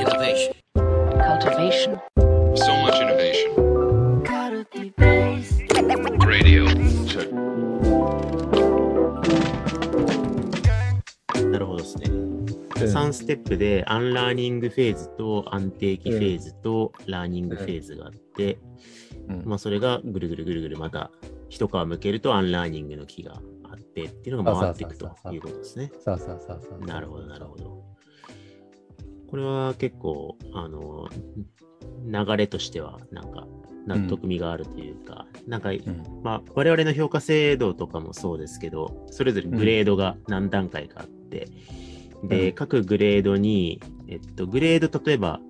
Innovation. cultivation, So much innovation. Radio. Check. なるほどですね。3ステップでアンラーニングフェーズと安定期フェーズとラーニングフェーズがあって、うんまあ、それがぐるぐるぐるぐるまた一皮むけるとアンラーニングの期があってっていうのが回っていくということですね。なるほど、なるほど。これは結構、あの、流れとしては、なんか、納得味があるというか、なんか、うん。まあ、我々の評価制度とかもそうですけど、それぞれグレードが何段階かあって、で、うん各グレードに、えっと、グレード例えば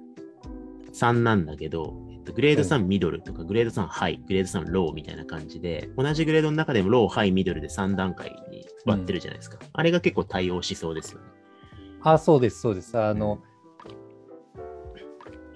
3なんだけど、えっと、グレード3ミドルとか、グレード3ハイ、グレード3ローみたいな感じで、同じグレードの中でもロー、ハイ、ミドルで3段階に割ってるじゃないですか。あれが結構対応しそうですよね。あ、そうです、そうです。あの、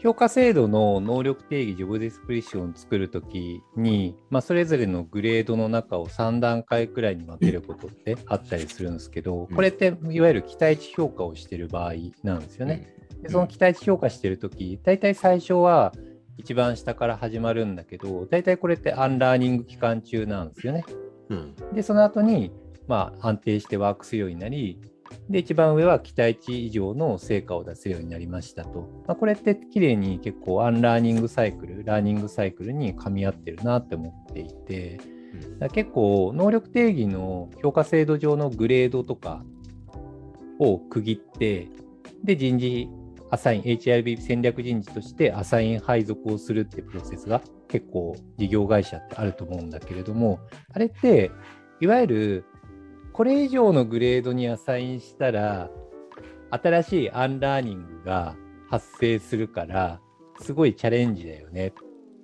評価制度の能力定義、ジョブディスクリプションを作るときに、まあ、それぞれのグレードの中を3段階くらいに分けることってあったりするんですけど、これっていわゆる期待値評価をしている場合なんですよね。でその期待値評価してるとき、大体最初は一番下から始まるんだけど、大体これってアンラーニング期間中なんですよね。うん。で、その後に、まあ、安定してワークするようになり、で、一番上は期待値以上の成果を出せるようになりましたと。まあ、これって綺麗に結構アンラーニングサイクル、ラーニングサイクルに噛み合ってるなって思っていて、だ結構能力定義の評価制度上のグレードとかを区切って、で、人事アサイン、HRB 戦略人事としてアサイン配属をするってプロセスが結構事業会社ってあると思うんだけれども、あれって、いわゆるこれ以上のグレードにアサインしたら、新しいアンラーニングが発生するから、すごいチャレンジだよね。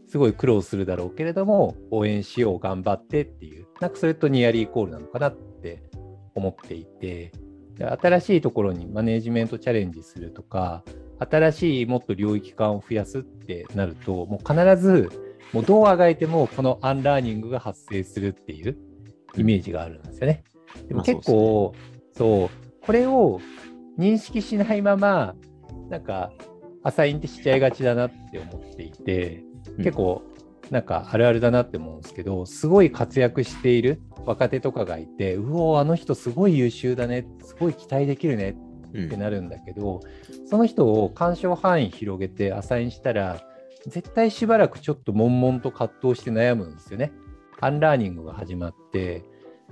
すごい苦労するだろうけれども、応援しよう、頑張ってっていう、なんかそれとニアリーイコールなのかなって思っていて、新しいところにマネジメントチャレンジするとか、新しいもっと領域感を増やすってなると、もう必ず、もうどうあがいてもこのアンラーニングが発生するっていうイメージがあるんですよね。でもまあそう結構、そう,、これを認識しないまま、なんか、アサインってしちゃいがちだなって思っていて、うん。結構、なんかあるあるだなって思うんですけど、すごい活躍している若手とかがいて、うおー、あの人すごい優秀だね、すごい期待できるねうんってなるんだけど、その人を干渉範囲広げてアサインしたら、絶対しばらくちょっと悶々と葛藤して悩むんですよね。アンラーニングが始まって、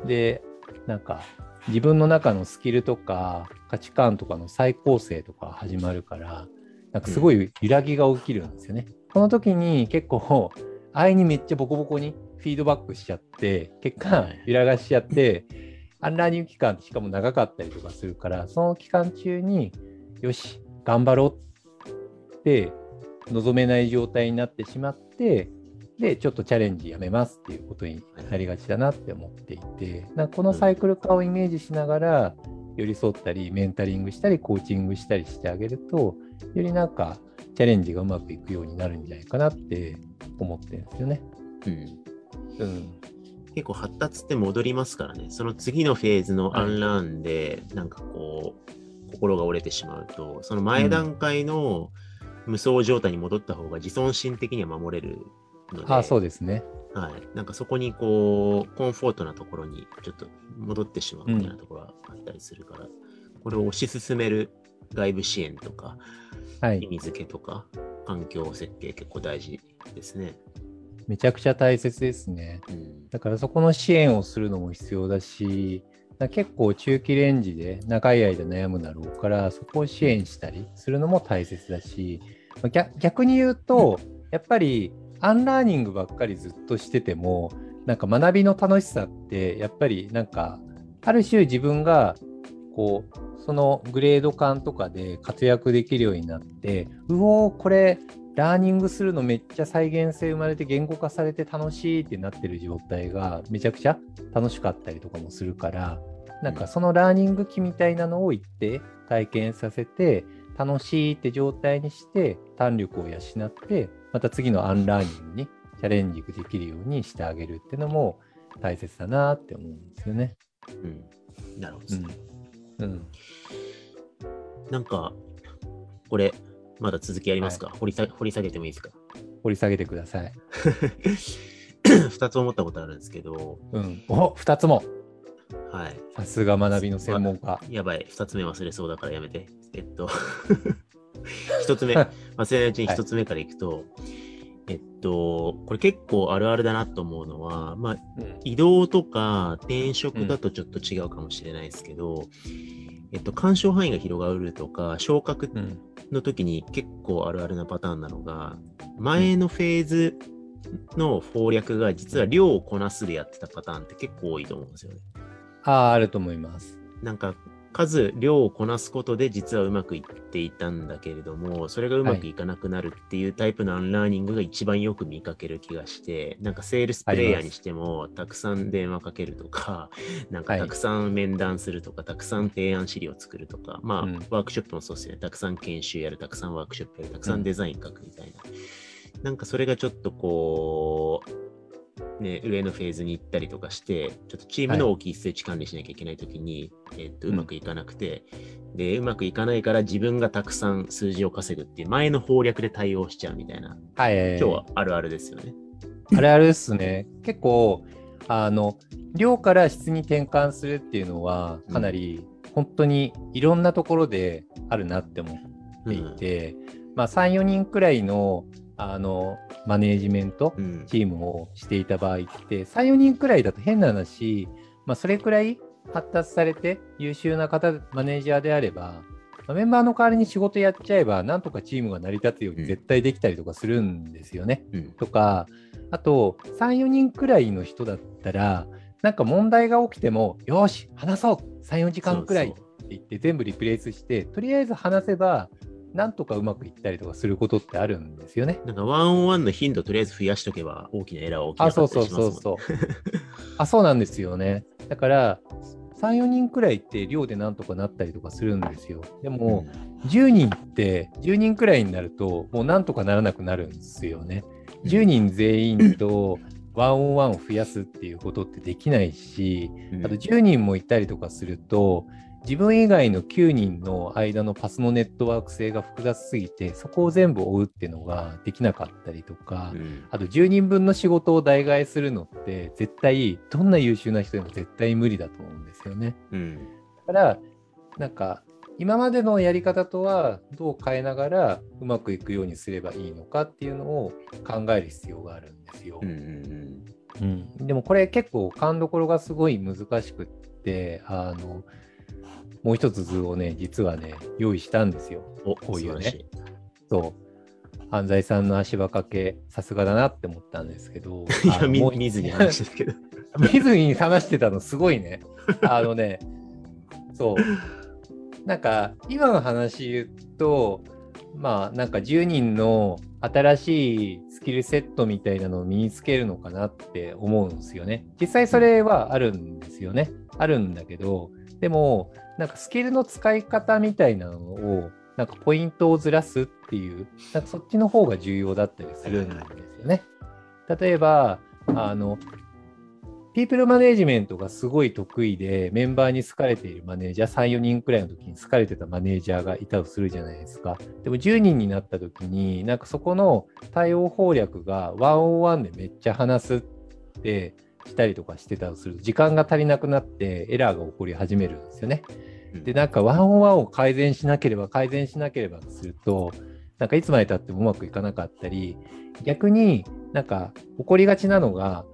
で、なんか自分の中のスキルとか価値観とかの再構成とか始まるから、なんかすごい揺らぎが起きるんですよね。この時に結構、安易にめっちゃボコボコにフィードバックしちゃって、結果はい、揺らがしちゃって、アンラーニング期間ってしかも長かったりとかするから、その期間中に、よし、頑張ろうって臨めない状態になってしまって、で、ちょっとチャレンジやめますっていうことになりがちだなって思っていて、なこのサイクル化をイメージしながら、寄り添ったり、メンタリングしたり、コーチングしたりしてあげると、よりなんかチャレンジがうまくいくようになるんじゃないかなって思ってるんですよね。うんうん。結構発達って戻りますからね。その次のフェーズのアンラーンで、なんかこう、心が折れてしまうと、その前段階の無双状態に戻った方が自尊心的には守れるので、あそうですね。はい。なんかそこにこう、コンフォートなところにちょっと戻ってしまうみたいなところがあったりするから、これを推し進める外部支援とか、はい意。味付けとか、環境設計結構大事ですね。めちゃくちゃ大切ですね。うん。だからそこの支援をするのも必要だし、だ結構中期レンジで長い間悩むだろうから、そこを支援したりするのも大切だし、まあ逆逆に言うと、やっぱりアンラーニングばっかりずっとしてても、なんか学びの楽しさって、やっぱりなんか、ある種自分が、こう、そのグレード感とかで活躍できるようになって、うおー、これ、ラーニングするのめっちゃ再現性生まれて言語化されて楽しいってなってる状態がめちゃくちゃ楽しかったりとかもするから、なんかそのラーニング期みたいなのを言って体験させて、楽しいって状態にして胆力を養って、また次のアンラーニングにチャレンジできるようにしてあげるっていうのも大切だなって思うんですよね。うん。なるほどですね。うん。なんか、これ、まだ続きありますか、掘りさ掘り下げてもいいですか？掘り下げてください。二つ思ったことあるんですけど、うん。お2つも。はい。さすが学びの専門家。やばい、二つ目忘れそうだからやめて。えっと、一つ目、忘れないうちに一つ目からいくと、えっと、これ結構あるあるだなと思うのは、まあ、うん移動とか転職だとちょっと違うかもしれないですけど、えっと、干渉範囲が広がるとか、昇格うん。の時に結構あるあるなパターンなのが、前のフェーズの攻略が実は量をこなすでやってたパターンって結構多いと思うんですよね。ああ、あると思います。なんか数、量をこなすことで実はうまくいっていたんだけれども、それがうまくいかなくなるっていうタイプのアンラーニングが一番よく見かける気がして、なんかセールスプレイヤーにしても、たくさん電話かけるとか、なんかはいたくさん面談するとか、たくさん提案資料作るとか、まあ、うんワークショップもそうですよね。たくさん研修やる、たくさんワークショップやる、たくさんデザイン書くみたいな。なんかそれがちょっとこう、ね、上のフェーズに行ったりとかして、ちょっとチームの大きい数値管理しなきゃいけないときに、えっと、ううんまくいかなくて、で、うまくいかないから自分がたくさん数字を稼ぐっていう前の攻略で対応しちゃうみたいな、はい。今日はあるあるですよね。あれあれですね。結構、あの、量から質に転換するっていうのは、かなり本当にいろんなところであるなって思っていて、まあ3、4人くらいの、あの、マネージメント、うん。チームをしていた場合って、3、4人くらいだと変な話、まあ、それくらい発達されて優秀な方、マネージャーであれば、まあメンバーの代わりに仕事やっちゃえば、なんとかチームが成り立つよううんに絶対できたりとかするんですよね。うん。とか、あと、3、4人くらいの人だったら、なんか問題が起きても、よーし、話そう !3、4時間くらいって言って全部リプレイスして、とりあえず話せば、なんとかうまくいったりとかすることってあるんですよね。なんかワンオンワンの頻度とりあえず増やしとけば大きなエラーは起きなあ、かそうったりしますもんそうそうそう。あ、そうなんですよね。だから、3、4人くらいって量でなんとかなったりとかするんですよ。でも、10人って、10人くらいになると、もうなんとかならなくなるんですよね。10人全員とワンオンワンを増やすっていうことってできないし、うんあと10人もいたりとかすると、自分以外の9人の間のパスのネットワーク性が複雑すぎて、そこを全部追うっていうのができなかったりとか、うんあと10人分の仕事を代替えするのって絶対どんな優秀な人でも絶対無理だと思うんですよね。うん。だからなんか今までのやり方とはどう変えながらうまくいくようにすればいいのかっていうのを考える必要があるんですようん。うんうんでもこれ結構勘どころがすごい難しくってあのもう一つ図をね実はね用意したんですよ。お、こういうね。そう。安西さんの足場掛け、さすがだなって思ったんですけど。いや、見見ずに話してるけど。見ずに話してたのすごいね。あのね、そう。なんか、今の話言うと、まあ、なんか10人の新しいスキルセットみたいなのを身につけるのかなって思うんですよね。実際それはあるんですよね。あるんだけど、でも、なんかスキルの使い方みたいなのを、なんかポイントをずらすっていう、なんかそっちの方が重要だったりするんですよね。例えば、あの、ピープルマネージメントがすごい得意で、メンバーに好かれているマネージャー、3、4人くらいの時に好かれてたマネージャーがいたとするじゃないですか。でも10人になった時に、なんかそこの対応攻略がワンオンワンでめっちゃ話すってしたりとかしてたとすると、時間が足りなくなってエラーが起こり始めるんですよね。で、なんかワンオンワンを改善しなければ改善しなければとすると、なんかいつまで経ってもうまくいかなかったり、逆になんか起こりがちなのが、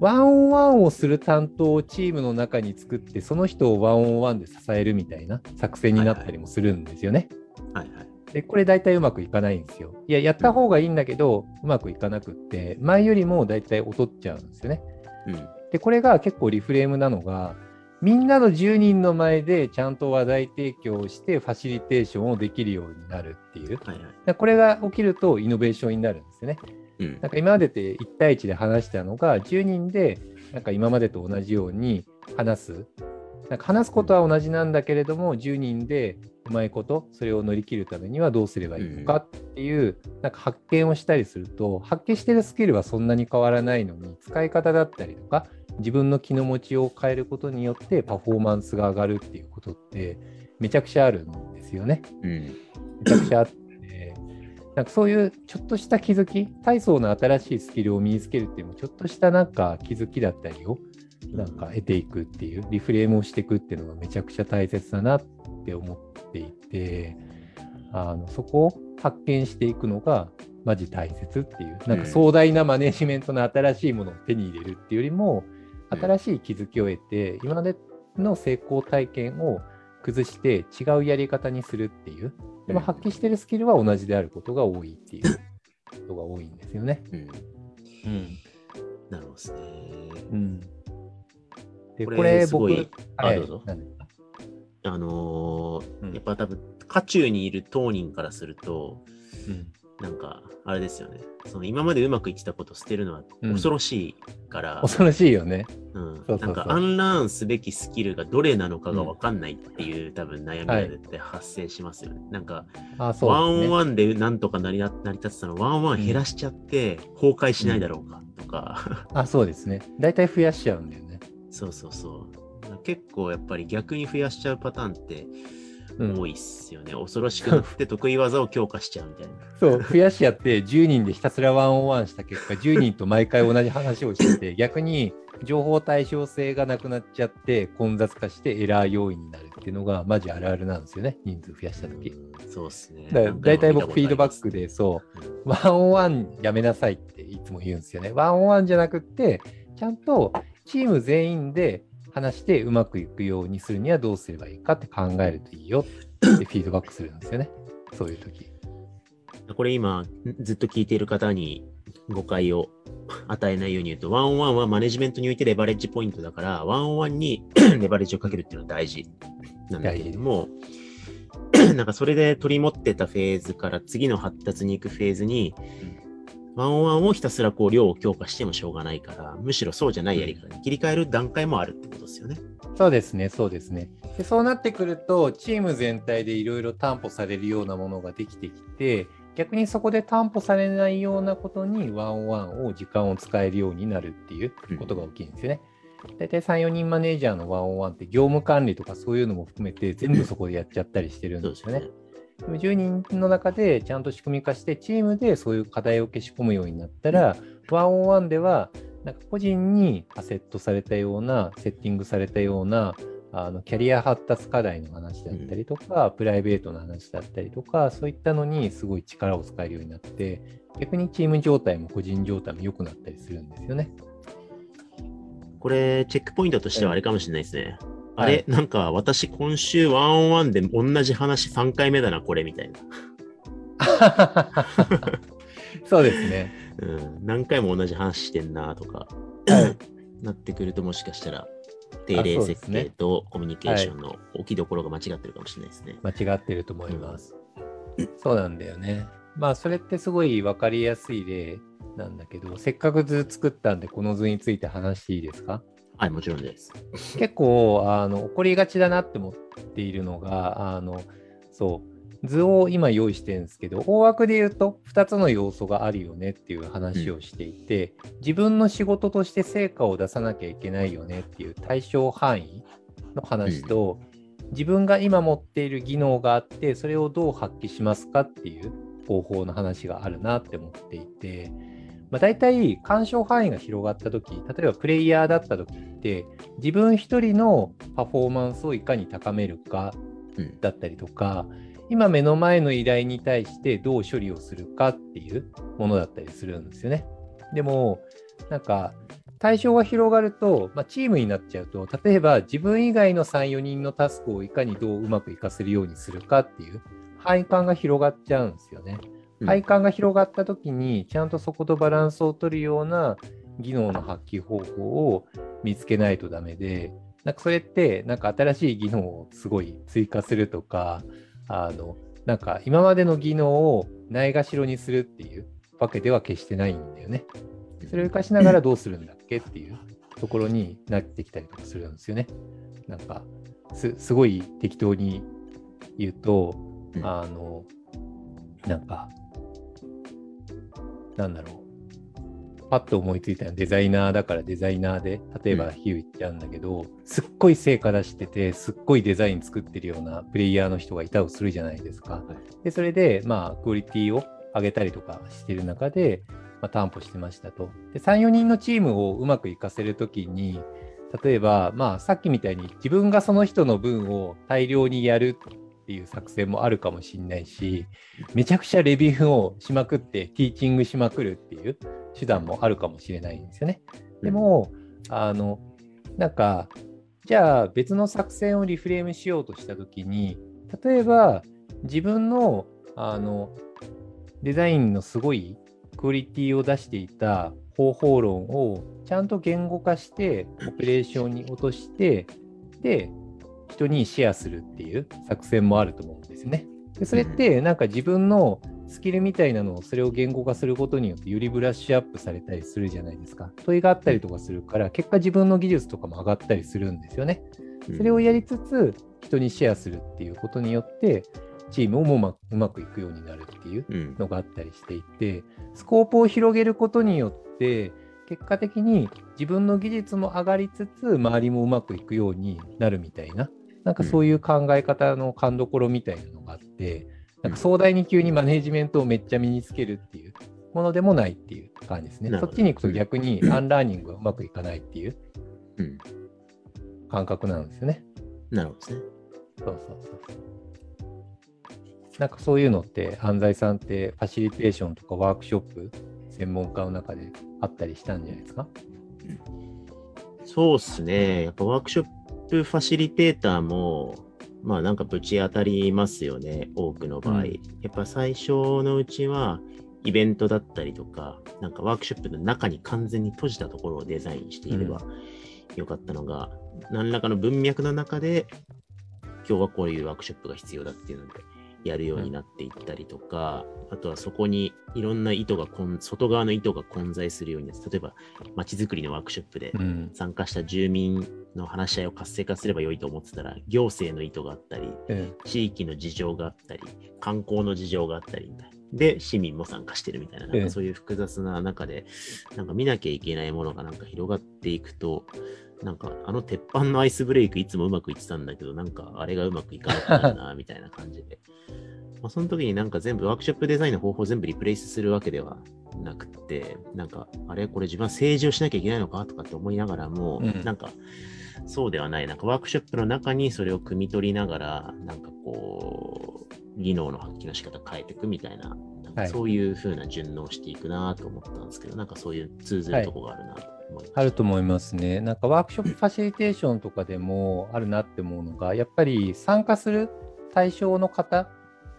ワンオンワンをする担当をチームの中に作って、その人をワンオンワンで支えるみたいな作戦になったりもするんですよね。はいはい。で、これ大体うまくいかないんですよ。いや、やった方がいいんだけど、うまくいかなくって、前よりも大体劣っちゃうんですよね。うん。で、これが結構リフレームなのが、みんなの10人の前でちゃんと話題提供をしてファシリテーションをできるようになるっていう。はいはい。でこれが起きるとイノベーションになるんですよね。うんなんか今までって1対1で話したのが10人でなんか今までと同じように話す。なんか話すことは同じなんだけれども10人でうまいことそれを乗り切るためにはどうすればいいのかっていうなんか発見をしたりすると発見してるスキルはそんなに変わらないのに使い方だったりとか自分の気の持ちを変えることによってパフォーマンスが上がるっていうことってめちゃくちゃあるんですよね。うん。めちゃくちゃあって、なんかそういうちょっとした気づき、体操の新しいスキルを身につけるっていうのも、ちょっとしたなんか気づきだったりをなんか得ていくっていう、リフレームをしていくっていうのがめちゃくちゃ大切だなって思っていて、あのそこを発見していくのがマジ大切っていう、なんか壮大なマネジメントの新しいものを手に入れるっていうよりも、新しい気づきを得て、今までの成功体験を崩して違うやり方にするっていう、でも発揮してるスキルは同じであることが多いっていう ことが多いんですよね。うん。うんなるほどですね。うん、でこれすごい。あどうぞ。あのーうん。やっぱ多分、渦中にいる当人からすると、うん。なんか、あれですよね。その今までうまくいってたことを捨てるのはうん。恐ろしいから、恐ろしいよね。うん。そうそうそう。なんかアンラーンすべきスキルがどれなのかが分かんないっていう、多分悩みが絶対発生しますよね。なんか、あそう1on1でなんとか成りな成り立ってたの1on1減らしちゃって崩壊しないだろうかとか、あそうですね。大体増やしちゃうんだよね。そうそうそう。結構やっぱり逆に増やしちゃうパターンってうん多いっすよね。恐ろしくなって得意技を強化しちゃうみたいな。そう、増やしやって10人でひたすらワンオンワンした結果、10人と毎回同じ話をしてて、逆に情報対称性がなくなっちゃって、混雑化してエラー要因になるっていうのが、マジあるあるなんですよね、人数増やしたとき。うんそうっすね。だから大体僕、フィードバックで。で、そう、ワンオンワンやめなさいっていつも言うんですよね。ワンオンワンじゃなくって、ちゃんとチーム全員で話してうまくいくようにするにはどうすればいいかって考えるといいよって フィードバックするんですよね。そういう時。これ今、ずっと聞いている方に誤解を与えないように言うと、ワンオンワンはマネジメントにおいてレバレッジポイントだから、ワンオンワンに レバレッジをかけるっていうのは大事なんだけれども、なんかそれで取り持ってたフェーズから次の発達に行くフェーズに、ワンオンワンをひたすらこう量を強化してもしょうがないから、むしろそうじゃないやり方に切り替える段階もあるってことですよね。そうですね、そうですね。でそうなってくると、チーム全体でいろいろ担保されるようなものができてきて、逆にそこで担保されないようなことにワンオンワンを時間を使えるようになるっていうことが大きいんですよね。大体3、4人マネージャーのワンオンワンって業務管理とかそういうのも含めて全部そこでやっちゃったりしてるんですよね10人の中でちゃんと仕組み化して、チームでそういう課題を消し込むようになったら、ワンオンワンでは、なんか個人にアセットされたような、セッティングされたような、あのキャリア発達課題の話だったりとか、プライベートの話だったりとか、そういったのにすごい力を使えるようになって、逆にチーム状態も個人状態も良くなったりするんですよね。これ、チェックポイントとしてはあれかもしれないですね。あれ、はいなんか私今週ワンオンワンで同じ話3回目だな、これみたいな。そうですね。うん、何回も同じ話してんなとか、なってくるともしかしたら定例設計とコミュニケーションの置きどころが間違ってるかもしれないですね。間違ってると思います。そうなんだよね。まあ、それってすごい分かりやすい例なんだけど、せっかく図作ったんで、この図について話していいですか？はい、もちろんです。結構あの起こりがちだなって思っているのが、あのそう、図を今用意してるんですけど、大枠で言うと2つの要素があるよねっていう話をしていて、自分の仕事として成果を出さなきゃいけないよねっていう対象範囲の話と、自分が今持っている技能があって、それをどう発揮しますかっていう方法の話があるなって思っていて、まあ、大体干渉範囲が広がった時例えばプレイヤーだった時って自分一人のパフォーマンスをいかに高めるかうんだったりとか今目の前の依頼に対してどう処理をするかっていうものだったりするんですよね。でもなんか対象が広がると、まあ、チームになっちゃうと例えば自分以外の34人のタスクをいかにどううまくいかせるようにするかっていう範囲感が広がっちゃうんですよね。うん配管が広がった時にちゃんとそことバランスを取るような技能の発揮方法を見つけないとダメでなんかそれってなんか新しい技能をすごい追加するとかあのなんか今までの技能をないがしろにするっていうわけでは決してないんだよね。それを活かしながらどうするんだっけっていうところになってきたりとかするんですよね。なんかすすごい適当に言うと、うんあのなんかなんだろう。パッと思いついたのはデザイナーだからデザイナーで、例えば比喩言っちゃうんだけど、すっごい成果出してて、すっごいデザイン作ってるようなプレイヤーの人がいたとするじゃないですか。で、それで、まあ、クオリティを上げたりとかしてる中で、まあ、担保してましたと。で、3、4人のチームをうまくいかせるときに、例えば、まあ、さっきみたいに自分がその人の分を大量にやるっていう作戦もあるかもしれないし、めちゃくちゃレビューをしまくって、ティーチングしまくるっていう手段もあるかもしれないんですよね。でも、あの、なんか、じゃあ別の作戦をリフレームしようとしたときに、例えば自分のあのデザインのすごいクオリティを出していた方法論をちゃんと言語化して、オペレーションに落として、で、人にシェアするっていう作戦もあると思うんですよね。でそれってなんか自分のスキルみたいなのをそれを言語化することによってよりブラッシュアップされたりするじゃないですか。問いがあったりとかするから結果自分の技術とかも上がったりするんですよね。それをやりつつ人にシェアするっていうことによってチームもうまうまくいくようになるっていううんのがあったりしていてスコープを広げることによって結果的に自分の技術も上がりつつ周りもうまくいくようになるみたいななんかそういう考え方の勘どころみたいなのがあってなんか壮大に急にマネージメントをめっちゃ身につけるっていうものでもないっていう感じですね。そっちに行くと逆にアンラーニングがうまくいかないっていううん感覚なんですよね。なるほどですね。そうそうそうそう。なんかそういうのって、安西さんってファシリテーションとかワークショップ、専門家の中であったりしたんじゃないですか？そうっすね。やっぱワークショップファシリテーターも、まあなんかぶち当たりますよね、多くの場合。うん。やっぱ最初のうちは、イベントだったりとか、なんかワークショップの中に完全に閉じたところをデザインしていればよかったのが、何らかの文脈の中で、今日はこういうワークショップが必要だっていうので、やるようになっていったりとか、あとはそこにいろんな意図がこん、外側の意図が混在するようになって、例えば街づくりのワークショップでうん。参加した住民の話し合いを活性化すれば良いと思ってたら、行政の意図があったり、うん地域の事情があったり、観光の事情があったりみたいな。で、市民も参加してるみたいな、なんええかそういう複雑な中で、なんか見なきゃいけないものがなんか広がっていくと、なんかあの鉄板のアイスブレイクいつもうまくいってたんだけど、なんかあれがうまくいかなくなるな、みたいな感じで。まあ、その時になんか全部ワークショップデザインの方法を全部リプレイスするわけではなくって、なんか、あれこれ自分は政治をしなきゃいけないのかとかって思いながらも、うんなんか、そうではない。なんかワークショップの中にそれを汲み取りながら、なんかこう、技能の発揮の仕方変えていくみたいな、なんかはいそういう風な順応していくなと思ったんですけど、なんかそういう通ずるとこがあるなと思い。あると思いますね。なんかワークショップファシリテーションとかでもあるなって思うのが、やっぱり参加する対象の方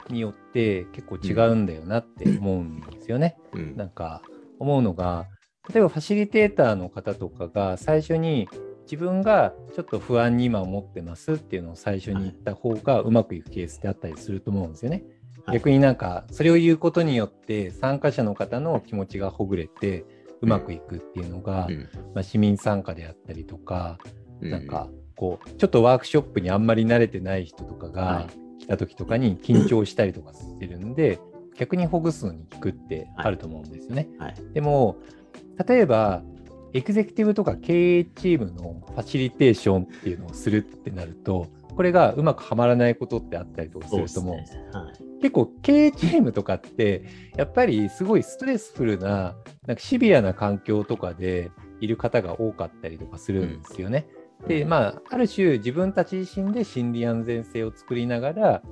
によって結構違うんだよなって思うんですよね。うんなんか思うのが、例えばファシリテーターの方とかが最初に自分がちょっと不安に今思ってますっていうのを最初に言った方がうまくいくケースってあったりすると思うんですよね。はい逆になんかそれを言うことによって参加者の方の気持ちがほぐれてうまくいくっていうのが、うんまあ、市民参加であったりとか、うなんかこうちょっとワークショップにあんまり慣れてない人とかはがい来た時とかに緊張したりとかしてるんで、逆にほぐすのに効くってあると思うんですよね。はい。でも例えばエグゼクティブとか経営チームのファシリテーションっていうのをするってなるとこれがうまくはまらないことってあったりとかすると思うんですですね。はい。結構経営チームとかってやっぱりすごいストレスフルななんかシビアな環境とかでいる方が多かったりとかするんですよね。でまあある種自分たち自身で心理安全性を作りながら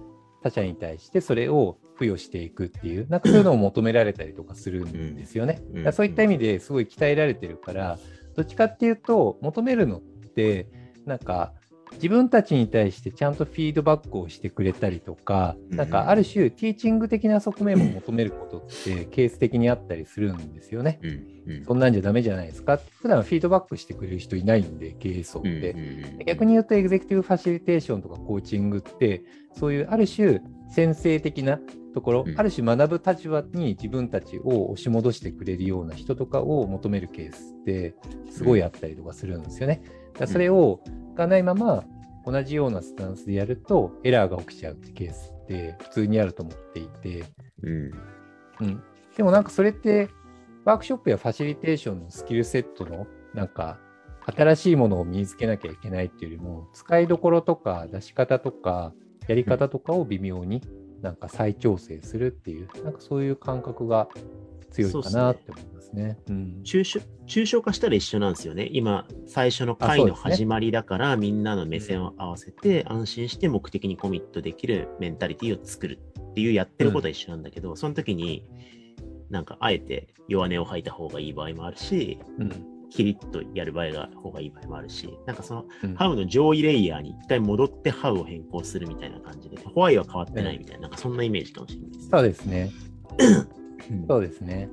他者に対してそれを付与していくっていうなんかそういうのを求められたりとかするんですよね。うんそういった意味ですごい鍛えられてるからどっちかっていうと求めるのってなんか自分たちに対してちゃんとフィードバックをしてくれたりとか、うんなんかある種ティーチング的な側面も求めることってケース的にあったりするんですよね。うんうんそんなんじゃダメじゃないですか。普段フィードバックしてくれる人いないんで、経営層っうんて。うん逆に言うとエグゼクティブファシリテーションとかコーチングってそういうある種先生的なところ、うんある種学ぶ立場に自分たちを押し戻してくれるような人とかを求めるケースってすごいあったりとかするんですよね。だそれをがないまま同じようなスタンスでやるとエラーが起きちゃうってケースって普通にあると思っていて、うん。うん、でもなんかそれってワークショップやファシリテーションのスキルセットのなんか新しいものを身につけなきゃいけないっていうよりも使いどころとか出し方とかやり方とかを微妙になんか再調整するっていう、なんかそういう感覚が強いかなって思いますね。うん抽象化したら一緒なんですよね。今、最初の回の始まりだから、みんなの目線を合わせて、安心して目的にコミットできるメンタリティを作るっていうやってることは一緒なんだけど、その時に、なんかあえて弱音を吐いた方がいい場合もあるし、うんキリッとやる場合が方がいい場合もあるし、なんかそのうんハウの上位レイヤーに一回戻ってハウを変更するみたいな感じで、ホワイは変わってないみたいな、なんかそんなイメージかもしれないです。そうですね。うんそうですね。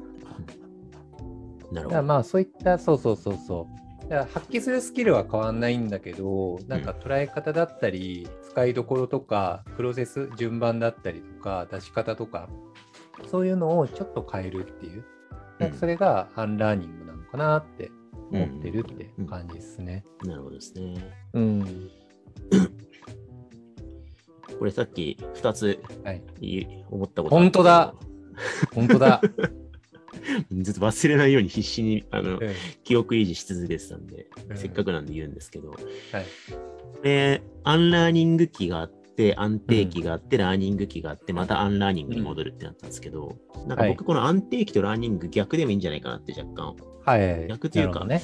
なるほど。まあそういった、そうそうそうそう。だから発揮するスキルは変わんないんだけど、なんか捉え方だったり、使いどころとか、プロセス、順番だったりとか、出し方とか、そういうのをちょっと変えるっていう、なんかそれがアンラーニングなのかなって思ってるって感じですね。なるほどですね。うん。これさっき2つはい。思ったことあ本当だ 本当だ。ずっと忘れないように必死にあのうん記憶維持し続けてたんで、うんせっかくなんで言うんですけど、はい。これ、アンラーニング期があって、安定期があって、ラーニング期があって、またアンラーニングに戻るってなったんですけど、なんかはい僕、この安定期とラーニング逆でもいいんじゃないかなって若干、はい。逆というかね。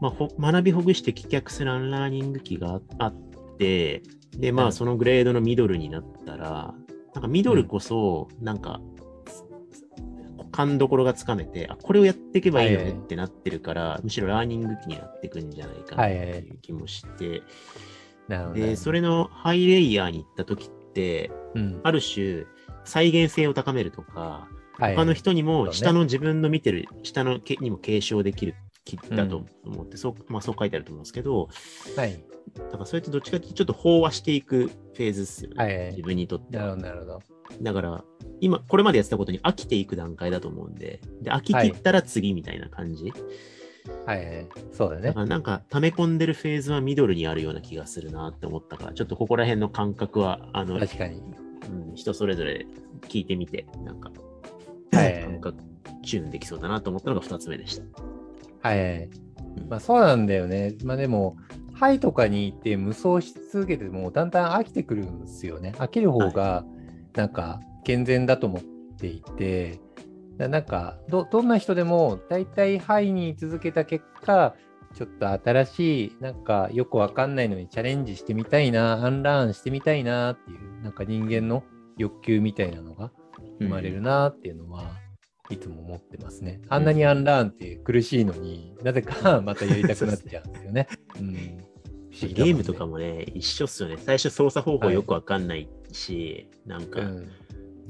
まあ、ほ学びほぐして棄却するアンラーニング期があって、で、まあ、うんそのグレードのミドルになったら、なんかミドルこそ、なんか、勘どころがつかめて、あ、これをやっていけばいいよねってなってるから、むしろラーニング期になっていくんじゃないかなっていう気もして、なるほどね。で、それのハイレイヤーに行った時って、うん、ある種、再現性を高めるとか、はい他の人にも、ね下の自分の見てる、下のけにも継承できる気だと思って、そう、まあそう書いてあると思うんですけど、はい。だからそれってどっちかってちょっと飽和していくフェーズですよね。はいはい自分にとっては。なるほど、なるほど。だから、今、これまでやってたことに飽きていく段階だと思うんで、で、飽き切ったら次みたいな感じ。はいはい。そうだねだか。らなんか、溜め込んでるフェーズはミドルにあるような気がするなって思ったから、ちょっとここら辺の感覚は、あの、確かに。うん、人それぞれ聞いてみて、なんか、はい感覚、チューンできそうだなと思ったのが2つ目でした。はいはい。まあそうなんだよね。まあでも、ハイとかに行って無双し続けてもだんだん飽きてくるんですよね。飽きる方がなんか健全だと思っていて、だなんかどどんな人でも大体ハイに続けた結果、ちょっと新しい、なんかよくわかんないのにチャレンジしてみたいな、アンラーンしてみたいなっていう、なんか人間の欲求みたいなのが生まれるなっていうのは、いつも思ってますね。あんなにアンラーンって苦しいのになぜかまたやりたくなっちゃうんですよね。うん、ねゲームとかもね、一緒っすよね。最初操作方法よくわかんないし、なんか、うん、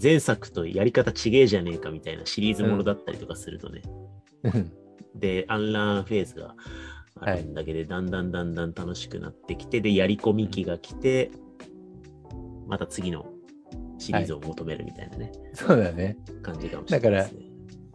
前作とやり方ちげえじゃねえかみたいなシリーズものだったりとかするとね。うんで、アンラーンフェーズがあるんだけで、だんだんだんだん楽しくなってきて、で、やり込み期が来て、また次のシリーズを求めるみたいなね、そうだね。感じかもしれないですね。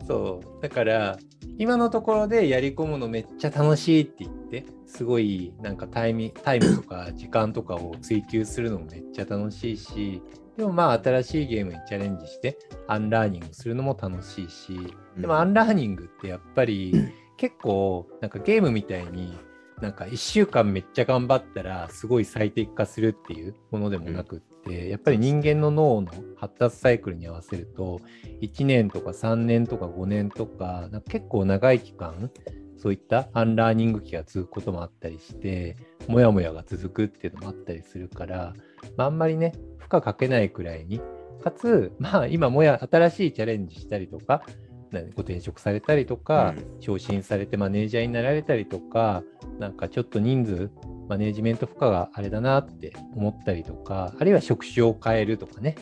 そう。だから、今のところでやり込むのめっちゃ楽しいって言って、すごいなんかタイミタイムとか 時間とかを追求するのもめっちゃ楽しいし、でもまあ新しいゲームにチャレンジしてアンラーニングするのも楽しいし、でもアンラーニングってやっぱり 結構なんかゲームみたいになんか1週間めっちゃ頑張ったらすごい最適化するっていうものでもなくって、やっぱり人間の脳の発達サイクルに合わせると1年とか3年とか5年とかなんか結構長い期間そういったアンラーニング期が続くこともあったりしてもやもやが続くっていうのもあったりするから、まあ、あんまりね負荷かけないくらいにかつまあ今もや新しいチャレンジしたりとかなご転職されたりとか、昇進されてマネージャーになられたりとかなんかちょっと人数マネージメント負荷があれだなって思ったりとかあるいは職種を変えるとかね。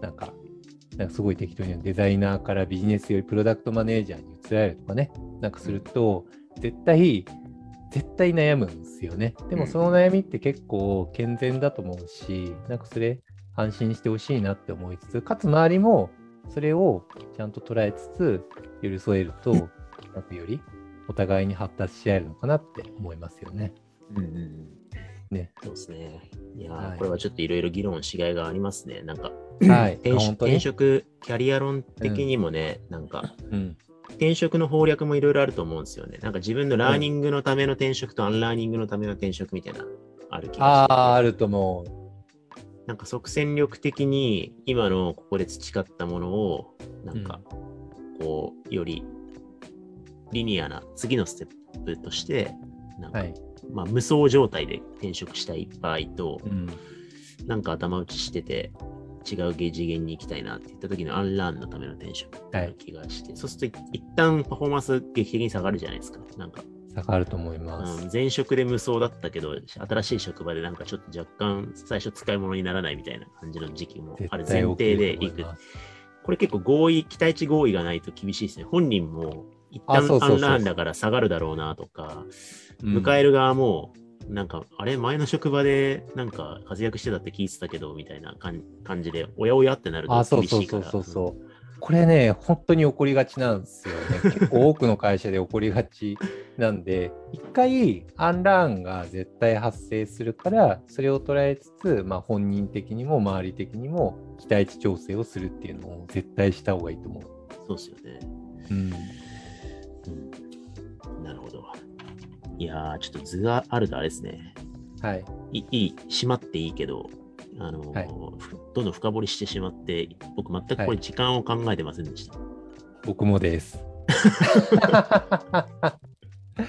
なんかなんかすごい適当にデザイナーからビジネスよりプロダクトマネージャーに移られるとかね。なんかすると絶対絶対悩むんですよね。でもその悩みって結構健全だと思うしなんかそれ安心してほしいなって思いつつかつ周りもそれをちゃんと捉えつつ寄り添えると なんかよりお互いに発達し合えるのかなって思いますよね。うんうんうんね。そうですね。いやー、はいこれはちょっといろいろ議論しがいがありますね。なんか、はい。転職本当に転職、キャリア論的にもね、なんか、うん。転職の攻略もいろいろあると思うんですよね。なんか自分のラーニングのための転職とアンラーニングのための転職みたいな、ある気がしてて。ああ、あると思う。なんか即戦力的に今のここで培ったものを、なんか、こう、よりリニアな次のステップとして、なんか、はい。まあ無双状態で転職したい場合と、うん。なんか頭打ちしてて、違う次元に行きたいなって言った時のアンラーンのための転職っていう気がして、そうすると一旦パフォーマンス劇的に下がるじゃないですか。なんか、下がると思います。うん、前職で無双だったけど、新しい職場でなんかちょっと若干最初使い物にならないみたいな感じの時期もある前提で行く。これ結構合意、期待値合意がないと厳しいですね。本人も一旦アンラーンだから下がるだろうなとか、迎ええる側も、なんか、あれ、前の職場でなんか活躍してたって聞いてたけど、みたいな感感じで、おやおやってなるとあ、そう厳しいから。そうそうそうそう。これね、本当に起こりがちなんですよね。結構多くの会社で起こりがちなんで、一回アンラーンが絶対発生するから、それを捉えつつ、まあ、本人的にも周り的にも期待値調整をするっていうのを絶対した方がいいと思う。そうですよね。うん。うん。なるほど。いやー、ちょっと図があるとあれですね。はい。いいい、しまっていいけど、あのーはいふどんどん深掘りしてしまって、僕全くこれ時間を考えてませんでした。僕もです。はい。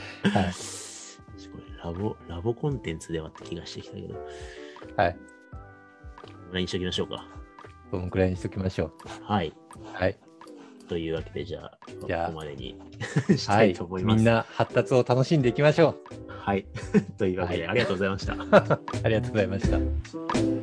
これラボ、ラボコンテンツではって気がしてきたけど、はい。LINE しときましょうか。そのくらいにしときましょう。はい。はい。というわけで、じゃあ、ここまでにしはいたいと思い。ます。みんな発達を楽しんでいきましょう。はい。というわけで、はいありがとうございました。ありがとうございました。